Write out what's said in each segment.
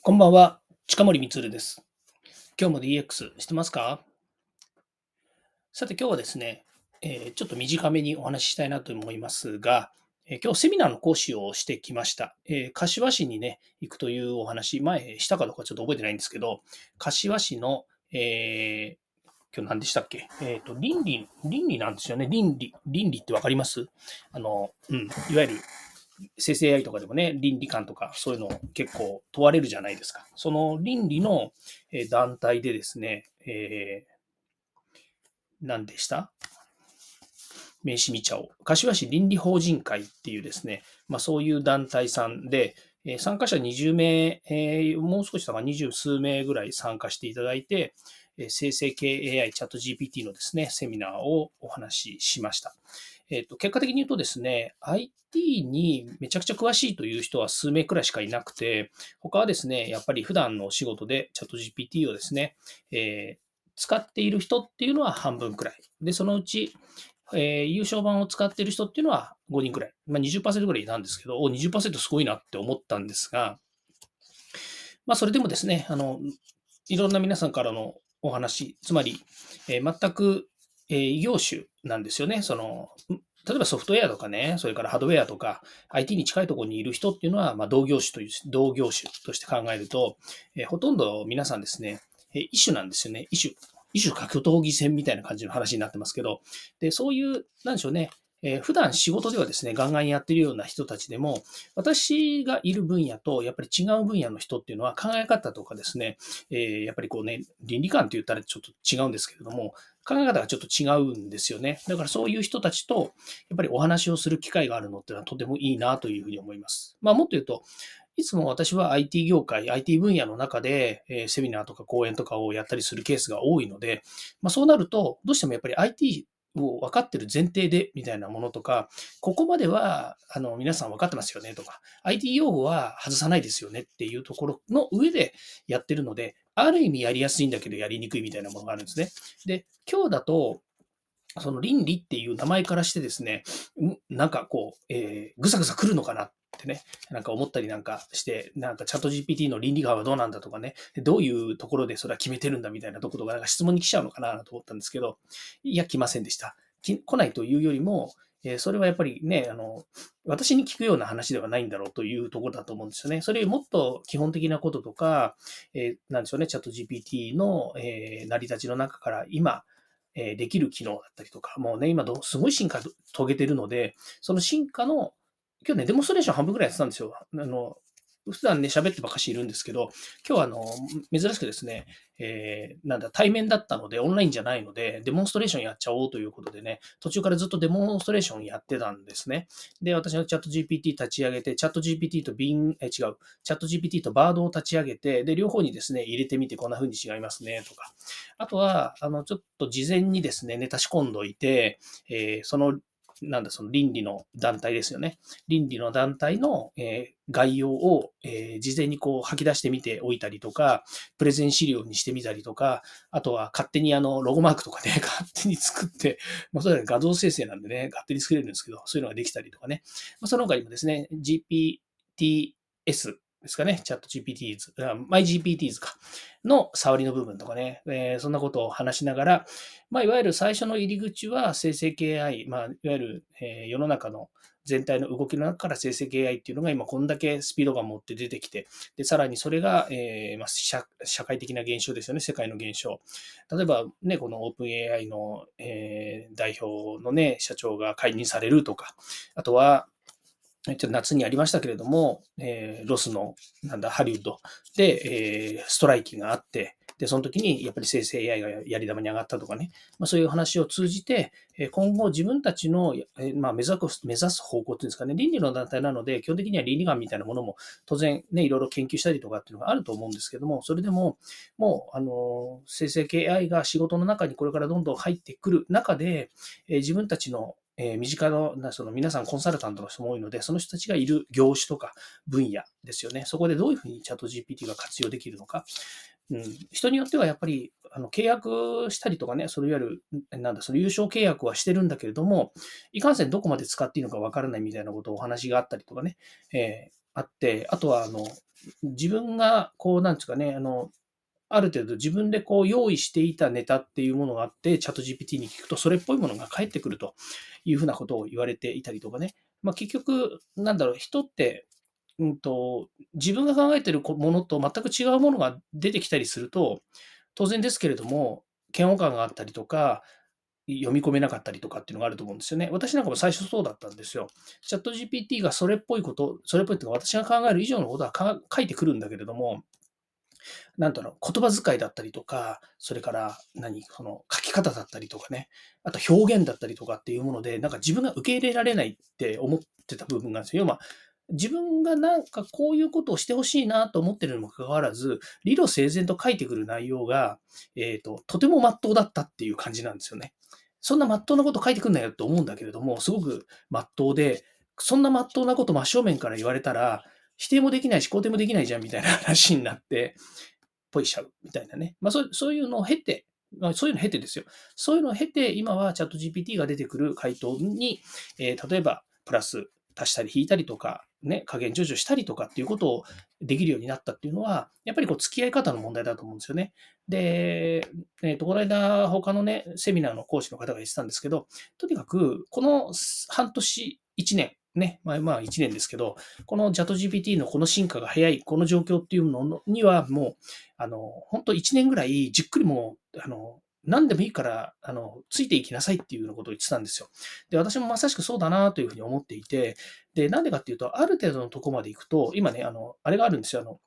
こんばんは、近森光です。今日も DX してますか？さて今日はですね、えーちょっと短めにお話ししたいなと思いますが、えー今日セミナーの講師をしてきました。えー柏市にね、行くというお話、前したかどうかちょっと覚えてないんですけど、柏市の、えー今日何でしたっけ？えっ、と、倫理、倫理なんですよね。倫理、倫理ってわかります？あの、うん、いわゆる生成 AI とかでもね、倫理観とかそういうの結構問われるじゃないですか。その倫理の団体でですね、えー、何でした？名刺見ちゃおう。柏市倫理法人会っていうですね、まあそういう団体さんで、参加者20名、えー、もう少しだから20数名ぐらい参加していただいて、生成系 AI チャット GPT のですね、セミナーをお話ししました。えっ、と、結果的に言うとですね、IT にめちゃくちゃ詳しいという人は数名くらいしかいなくて、他はですね、やっぱり普段のお仕事でチャット GPT をですね、えー、使っている人っていうのは半分くらい。で、そのうち、えー、優勝版を使っている人っていうのは5人くらい。まあ、20%くらいなんですけど、お、20%すごいなって思ったんですが、まあ、それでもですね、あの、いろんな皆さんからのお話、つまり、えー、全くえー、異業種なんですよね。その、例えばソフトウェアとかね、それからハードウェアとか、IT に近いところにいる人っていうのは、まあ、同業種という、同業種として考えると、えー、ほとんど皆さんですね、えー、異種なんですよね。異種。異種格闘技戦みたいな感じの話になってますけど、で、そういう、なんでしょうね、えー、普段仕事ではですね、ガンガンやってるような人たちでも、私がいる分野とやっぱり違う分野の人っていうのは考え方とかですね、えー、やっぱりこうね、倫理観って言ったらちょっと違うんですけれども、考え方がちょっと違うんですよね。だからそういう人たちと、やっぱりお話をする機会があるのってのはとてもいいなというふうに思います。まあもっと言うと、いつも私は IT 業界、IT 分野の中で、え、セミナーとか講演とかをやったりするケースが多いので、まあ、そうなると、どうしてもやっぱり IT を分かってる前提でみたいなものとか、ここまではあの皆さん分かってますよねとか、IT 用語は外さないですよねっていうところの上でやってるので、ある意味やりやすいんだけどやりにくいみたいなものがあるんですね。で、今日だと、その倫理っていう名前からしてですね、なんかこう、えー、ぐさぐさ来るのかなってね、なんか思ったりなんかして、なんかチャット GPT の倫理観はどうなんだとかね、どういうところでそれは決めてるんだみたいなところがなんか質問に来ちゃうのかなと思ったんですけど、いや、来ませんでした。来ないというよりも、えー、それはやっぱりね、あの、私に聞くような話ではないんだろうというところだと思うんですよね。それもっと基本的なこととか、えー、なんでしょうね、チャット GPT の、えー、成り立ちの中から今、えできる機能だったりとか、もうね、今どすごい進化遂げてるので、その進化の、今日ね、デモンストレーション半分くらいやってたんですよ。あの、普段ね、喋ってばかしいるんですけど、今日はあの、珍しくですね、えー、なんだ、対面だったので、オンラインじゃないので、デモンストレーションやっちゃおうということでね、途中からずっとデモンストレーションやってたんですね。で、私のチャット GPT 立ち上げて、チャット GPT とビン、え、違う、チャット GPT とバードを立ち上げて、で、両方にですね、入れてみてこんな風に違いますね、とか。あとは、あの、ちょっと事前にですね、ネタ仕込んどいて、えー、そのなんだ、その倫理の団体ですよね。倫理の団体の、えー、概要を、えー、事前にこう吐き出してみておいたりとか、プレゼン資料にしてみたりとか、あとは勝手にあの、ロゴマークとかね、勝手に作って、まあ、それは画像生成なんでね、勝手に作れるんですけど、そういうのができたりとかね。まあ、その他にもですね、GPTS ですかね、チャット GPTs、MyGPTs か、の触りの部分とかね、えー、そんなことを話しながら、まあ、いわゆる最初の入り口は生成 AI、まあ、いわゆる、えー、世の中の全体の動きの中から生成 AI っていうのが今こんだけスピードが持って出てきて、で、さらにそれが、えーまあ社、社会的な現象ですよね、世界の現象。例えばね、この OpenAI の、えー、代表のね、社長が解任されるとか、あとは、ちょっと夏にありましたけれども、えー、ロスの、なんだ、ハリウッドで、えー、ストライキがあって、で、その時にやっぱり生成 AI がやり玉に上がったとかね、まあ、そういう話を通じて、今後自分たちの、まあ、目指す目指す方向っていうんですかね、倫理の団体なので、基本的には倫理観みたいなものも当然ね、いろいろ研究したりとかっていうのがあると思うんですけども、それでも、もう、あの、生成系 AI が仕事の中にこれからどんどん入ってくる中で、自分たちのえー、身近な、その皆さんコンサルタントの人も多いので、その人たちがいる業種とか分野ですよね。そこでどういうふうにチャット GPT が活用できるのか。うん、人によってはやっぱりあの契約したりとかね、そのいわゆる、なんだ、その優勝契約はしてるんだけれども、いかんせんどこまで使っていいのかわからないみたいなことをお話があったりとかね、えー、あって、あとは、あの、自分が、こう、なんですかね、あの、ある程度自分でこう用意していたネタっていうものがあって、チャット GPT に聞くと、それっぽいものが返ってくるというふうなことを言われていたりとかね。まあ、結局、なんだろう、人って、うんと、自分が考えているものと全く違うものが出てきたりすると、当然ですけれども、嫌悪感があったりとか、読み込めなかったりとかっていうのがあると思うんですよね。私なんかも最初そうだったんですよ。チャット GPT がそれっぽいこと、それっぽいっていうか私が考える以上のことは書いてくるんだけれども、なんだろう、言葉遣いだったりとか、それから何、その書き方だったりとかね、あと表現だったりとかっていうもので、なんか自分が受け入れられないって思ってた部分があるんですよ。要は、自分がなんかこういうことをしてほしいなと思ってるにもかかわらず、理路整然と書いてくる内容が、えっ、ー、と、とても真っ当だったっていう感じなんですよね。そんな真っ当なこと書いてくんなよって思うんだけれども、すごく真っ当で、そんな真っ当なこと真正面から言われたら、否定もできないし肯定もできないじゃんみたいな話になって、ポイしちゃうみたいなね。まあそうそういうのを経て、まあ、そういうのを経てですよ。そういうのを経て、今はチャット GPT が出てくる回答に、えー、例えば、プラス足したり引いたりとか、ね、加減徐々したりとかっていうことをできるようになったっていうのは、やっぱりこう付き合い方の問題だと思うんですよね。で、えっ、ー、と、この間他のね、セミナーの講師の方が言ってたんですけど、とにかく、この半年、1年、ね、まあ、まあ1年ですけど、このチャット GPT のこの進化が早い、この状況っていうのにはもう、あの、本当1年ぐらいじっくりもう、あの、何でもいいから、あの、ついていきなさいっていうようなことを言ってたんですよ。で、私もまさしくそうだなというふうに思っていて、で、なんでかっていうと、ある程度のとこまで行くと、今ね、あの、あれがあるんですよ。あの、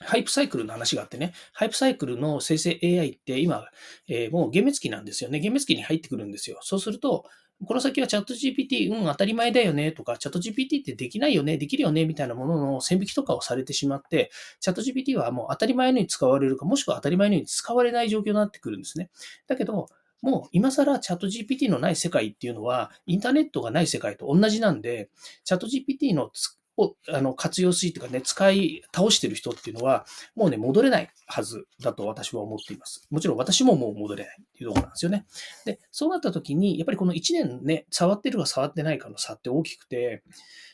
ハイプサイクルの話があってね、ハイプサイクルの生成 AI って今、えー、もう厳滅期なんですよね。厳滅期に入ってくるんですよ。そうすると、この先はチャット GPT、うん、当たり前だよねとか、チャット GPT ってできないよね、できるよねみたいなものの線引きとかをされてしまって、チャット GPT はもう当たり前のように使われるか、もしくは当たり前のように使われない状況になってくるんですね。だけど、もう今更チャット GPT のない世界っていうのは、インターネットがない世界と同じなんで、チャット GPT のをあの活用するというかね、使い倒してる人っていうのは、もうね、戻れないはずだと私は思っています。もちろん私ももう戻れないっていうところなんですよね。で、そうなった時に、やっぱりこの1年ね、触ってるか触ってないかの差って大きくて、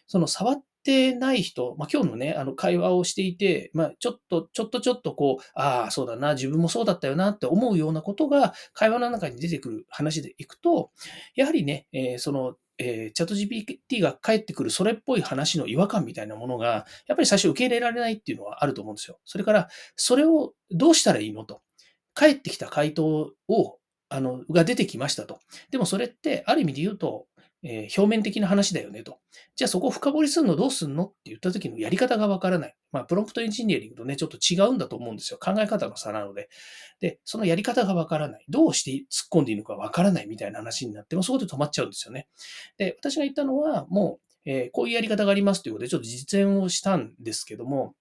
その触ってない人、まあ、今日のね、あの会話をしていて、まあ、ちょっと、ちょっとちょっとこう、ああ、そうだな、自分もそうだったよなって思うようなことが会話の中に出てくる話でいくと、やはりね、えー、そのえー、チャット GPT が返ってくるそれっぽい話の違和感みたいなものが、やっぱり最初受け入れられないっていうのはあると思うんですよ。それから、それをどうしたらいいのと。返ってきた回答を、あの、が出てきましたと。でもそれって、ある意味で言うと、えー、表面的な話だよねと。じゃあそこを深掘りするのどうすんのって言った時のやり方がわからない。まあ、プロンプトエンジニアリングとね、ちょっと違うんだと思うんですよ。考え方の差なので。で、そのやり方がわからない。どうして突っ込んでいいのかわからないみたいな話になっても、そこで止まっちゃうんですよね。で、私が言ったのは、もう、えー、こういうやり方がありますということで、ちょっと実演をしたんですけども、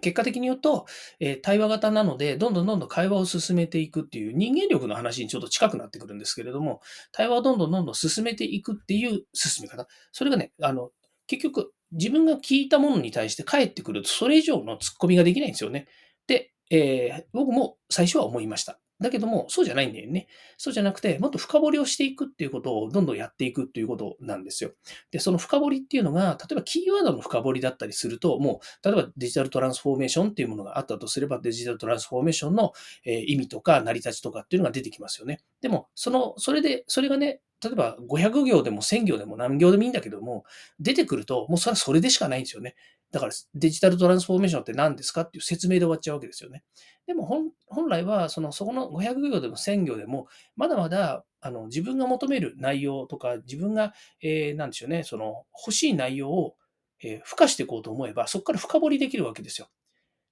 結果的に言うと、えー、対話型なので、どんどんどんどん会話を進めていくっていう人間力の話にちょっと近くなってくるんですけれども、対話をどんどんどんどん進めていくっていう進め方。それがね、あの、結局、自分が聞いたものに対して返ってくると、それ以上の突っ込みができないんですよね。で、えー、僕も最初は思いました。だけども、そうじゃないんだよね。そうじゃなくて、もっと深掘りをしていくっていうことをどんどんやっていくっていうことなんですよ。で、その深掘りっていうのが、例えばキーワードの深掘りだったりすると、もう、例えばデジタルトランスフォーメーションっていうものがあったとすれば、デジタルトランスフォーメーションの意味とか成り立ちとかっていうのが出てきますよね。でも、その、それで、それがね、例えば500行でも1000行でも何行でもいいんだけども、出てくると、もうそれはそれでしかないんですよね。だからデジタルトランスフォーメーションって何ですかっていう説明で終わっちゃうわけですよね。でも本来はそのそこの500行でも1000行でもまだまだあの自分が求める内容とか自分が、えー、なんでしょうね、その欲しい内容を、えー、付加していこうと思えばそこから深掘りできるわけですよ。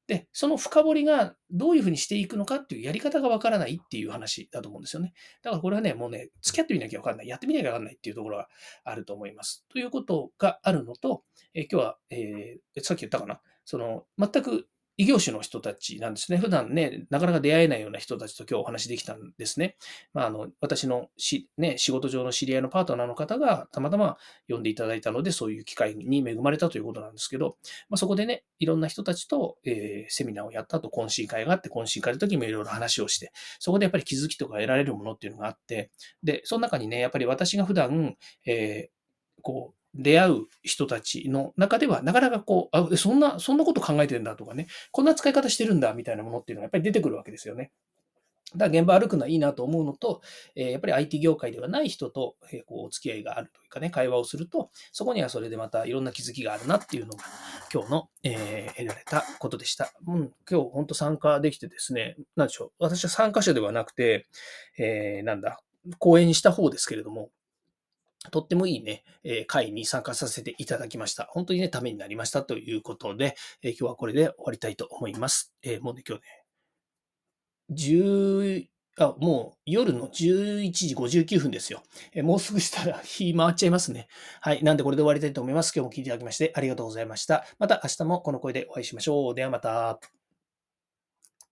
で、その深掘りがどういうふうにしていくのかっていうやり方がわからないっていう話だと思うんですよね。だからこれはね、もうね、付き合ってみなきゃわかんない。やってみなきゃわかんないっていうところがあると思います。ということがあるのと、え、今日は、えー、さっき言ったかな。その、全く異業種の人たちなんですね。普段ね、なかなか出会えないような人たちと今日お話できたんですね。まあ、あの私のし、ね、仕事上の知り合いのパートナーの方がたまたま呼んでいただいたので、そういう機会に恵まれたということなんですけど、まあ、そこでね、いろんな人たちと、えー、セミナーをやった後、懇親会があって、懇親会の時もいろいろ話をして、そこでやっぱり気づきとか得られるものっていうのがあって、で、その中にね、やっぱり私が普段、えー、こう、出会う人たちの中では、なかなかこう、あ、そんな、そんなこと考えてるんだとかね、こんな使い方してるんだみたいなものっていうのはやっぱり出てくるわけですよね。だから現場歩くのはいいなと思うのと、えやっぱり IT 業界ではない人と、えこうお付き合いがあるというかね、会話をすると、そこにはそれでまたいろんな気づきがあるなっていうのが、今日の、えー得られたことでした。うん、今日本当参加できてですね、なんでしょう、私は参加者ではなくて、えーなんだ、講演した方ですけれども、とってもいいね、え会に参加させていただきました。本当にね、ためになりましたということで、え今日はこれで終わりたいと思います。えもうね、今日ね、10あ、もう夜の11時59分ですよ。えもうすぐしたら 日回っちゃいますね。はい。なんでこれで終わりたいと思います。今日も聞いていただきましてありがとうございました。また明日もこの声でお会いしましょう。ではまた。